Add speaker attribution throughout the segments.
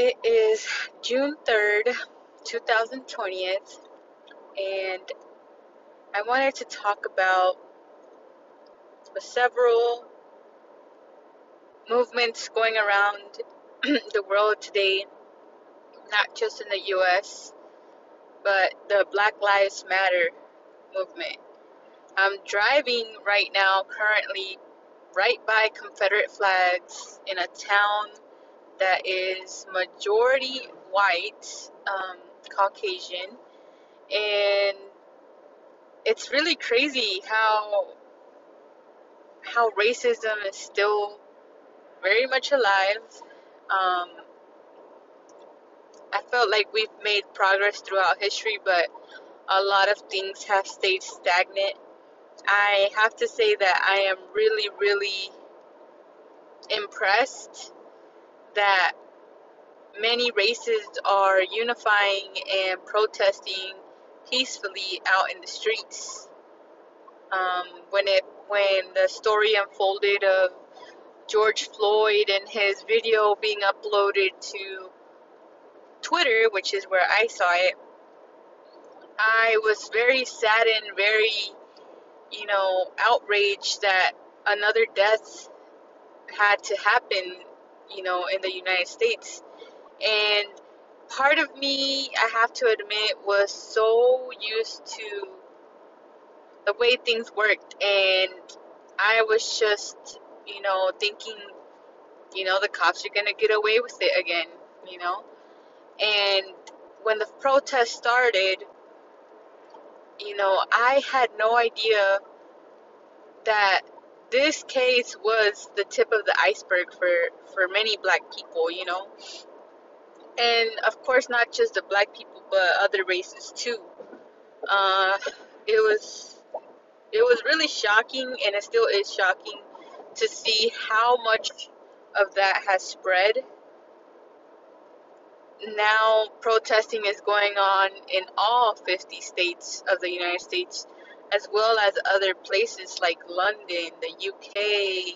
Speaker 1: It is June 3rd, 2020, and I wanted to talk about several movements going around the world today, not just in the US, but the Black Lives Matter movement. I'm driving right now, currently, right by Confederate flags in a town that is majority white, um, Caucasian, and it's really crazy how how racism is still very much alive. Um, I felt like we've made progress throughout history, but a lot of things have stayed stagnant. I have to say that I am really, really impressed that many races are unifying and protesting peacefully out in the streets. Um, when it when the story unfolded of George Floyd and his video being uploaded to Twitter, which is where I saw it, I was very saddened, very, you know, outraged that another death had to happen, you know, in the United States. And part of me, I have to admit, was so used to the way things worked. And I was just, you know, thinking, you know, the cops are going to get away with it again, you know. And when the protest started, you know, I had no idea that this case was the tip of the iceberg for for many black people, you know. And of course not just the black people but other races too. Uh it was it was really shocking and it still is shocking to see how much of that has spread now protesting is going on in all 50 states of the United States, as well as other places like London, the UK,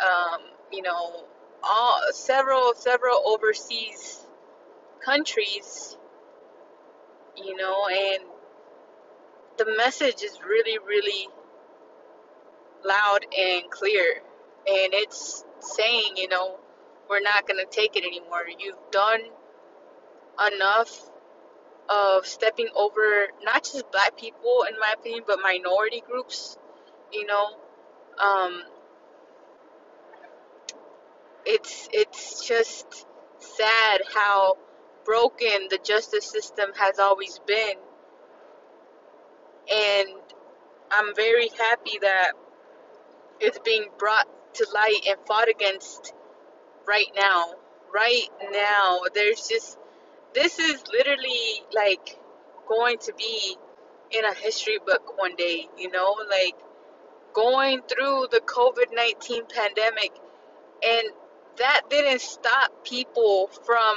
Speaker 1: um, you know, all several several overseas countries, you know, and the message is really really loud and clear, and it's saying, you know, we're not to take it anymore. You've done enough of stepping over not just black people in my opinion but minority groups you know? Um, it's it's just sad how broken the justice system has always been. And i'm very happy that it's being brought to light and fought against right now. Right now there's just this is literally like going to be in a history book one day, you know, like going through the COVID 19 pandemic, and that didn't stop people from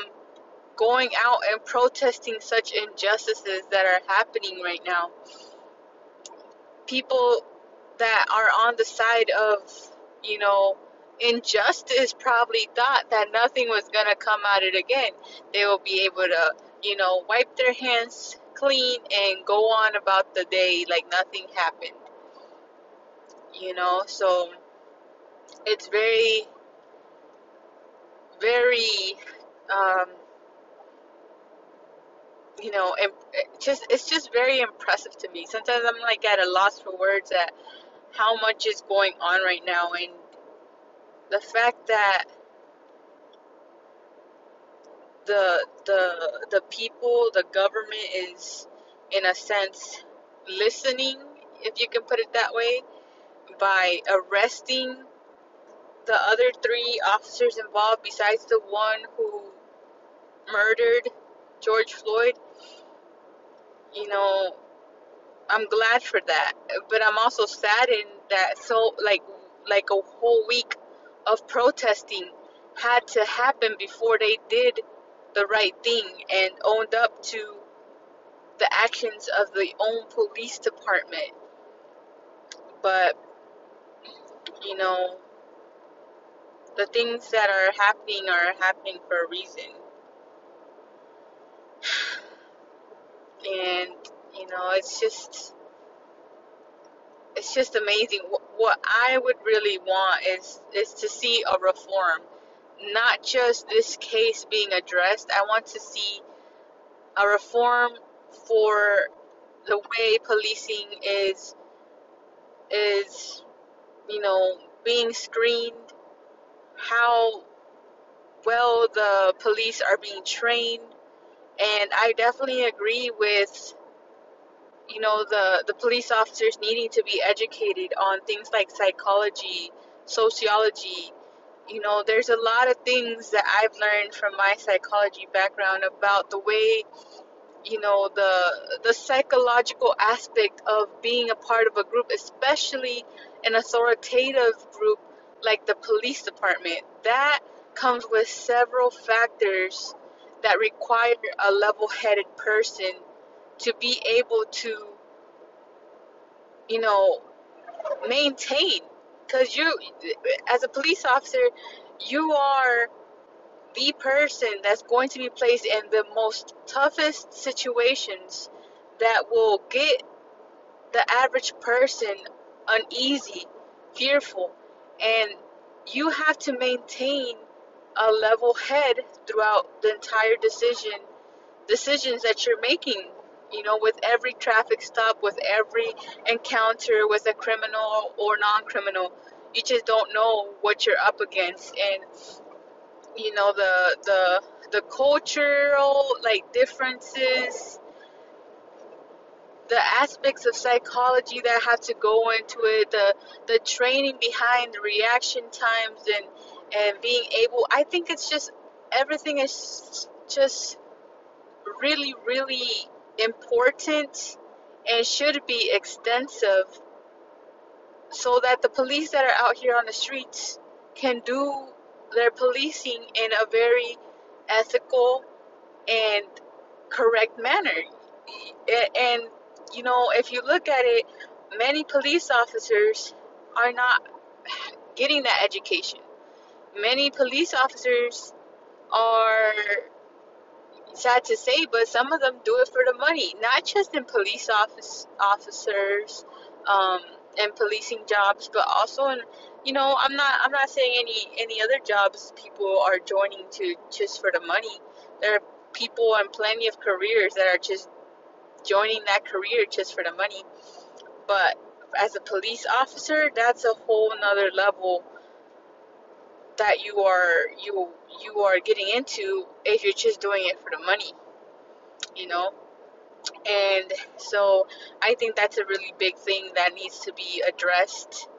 Speaker 1: going out and protesting such injustices that are happening right now. People that are on the side of, you know, injustice probably thought that nothing was going to come out of it again. They will be able to, you know, wipe their hands clean and go on about the day like nothing happened. You know, so it's very, very, um, you know, it just it's just very impressive to me. Sometimes I'm like at a loss for words at how much is going on right now, and the fact that the the the people, the government is in a sense listening, if you can put it that way, by arresting the other three officers involved besides the one who murdered George Floyd. You know, I'm glad for that, but I'm also saddened that so like like a whole week of protesting had to happen before they did the right thing and owned up to the actions of the own police department. But, you know, the things that are happening are happening for a reason. And you know, it's just it's just amazing. Wh- What I would really want is is to see a reform, not just this case being addressed. I want to see a reform for the way policing is is you know being screened, how well the police are being trained, and I definitely agree with you know the the police officers needing to be educated on things like psychology, sociology. You know, there's a lot of things that I've learned from my psychology background about the way you know the the psychological aspect of being a part of a group especially an authoritative group like the police department that comes with several factors that require a level-headed person to be able to you know maintain because you as a police officer you are the person that's going to be placed in the most toughest situations that will get the average person uneasy, fearful, and you have to maintain a level head throughout the entire decision decisions that you're making. You know, with every traffic stop, with every encounter with a criminal or non-criminal, you just don't know what you're up against, and you know the the the cultural like differences the aspects of psychology that have to go into it the the training behind the reaction times and and being able i think it's just everything is just really really important and should be extensive so that the police that are out here on the streets can do their policing in a very ethical and correct manner. And, you know, if you look at it, many police officers are not getting that education. Many police officers are sad to say, but some of them do it for the money. Not just in police office officers, um, and policing jobs, but also in you know, I'm not I'm not saying any any other jobs people are joining to just for the money. There are people and plenty of careers that are just joining that career just for the money. But as a police officer, that's a whole nother level that you are you you are getting into if you're just doing it for the money, you know. And so I think that's a really big thing that needs to be addressed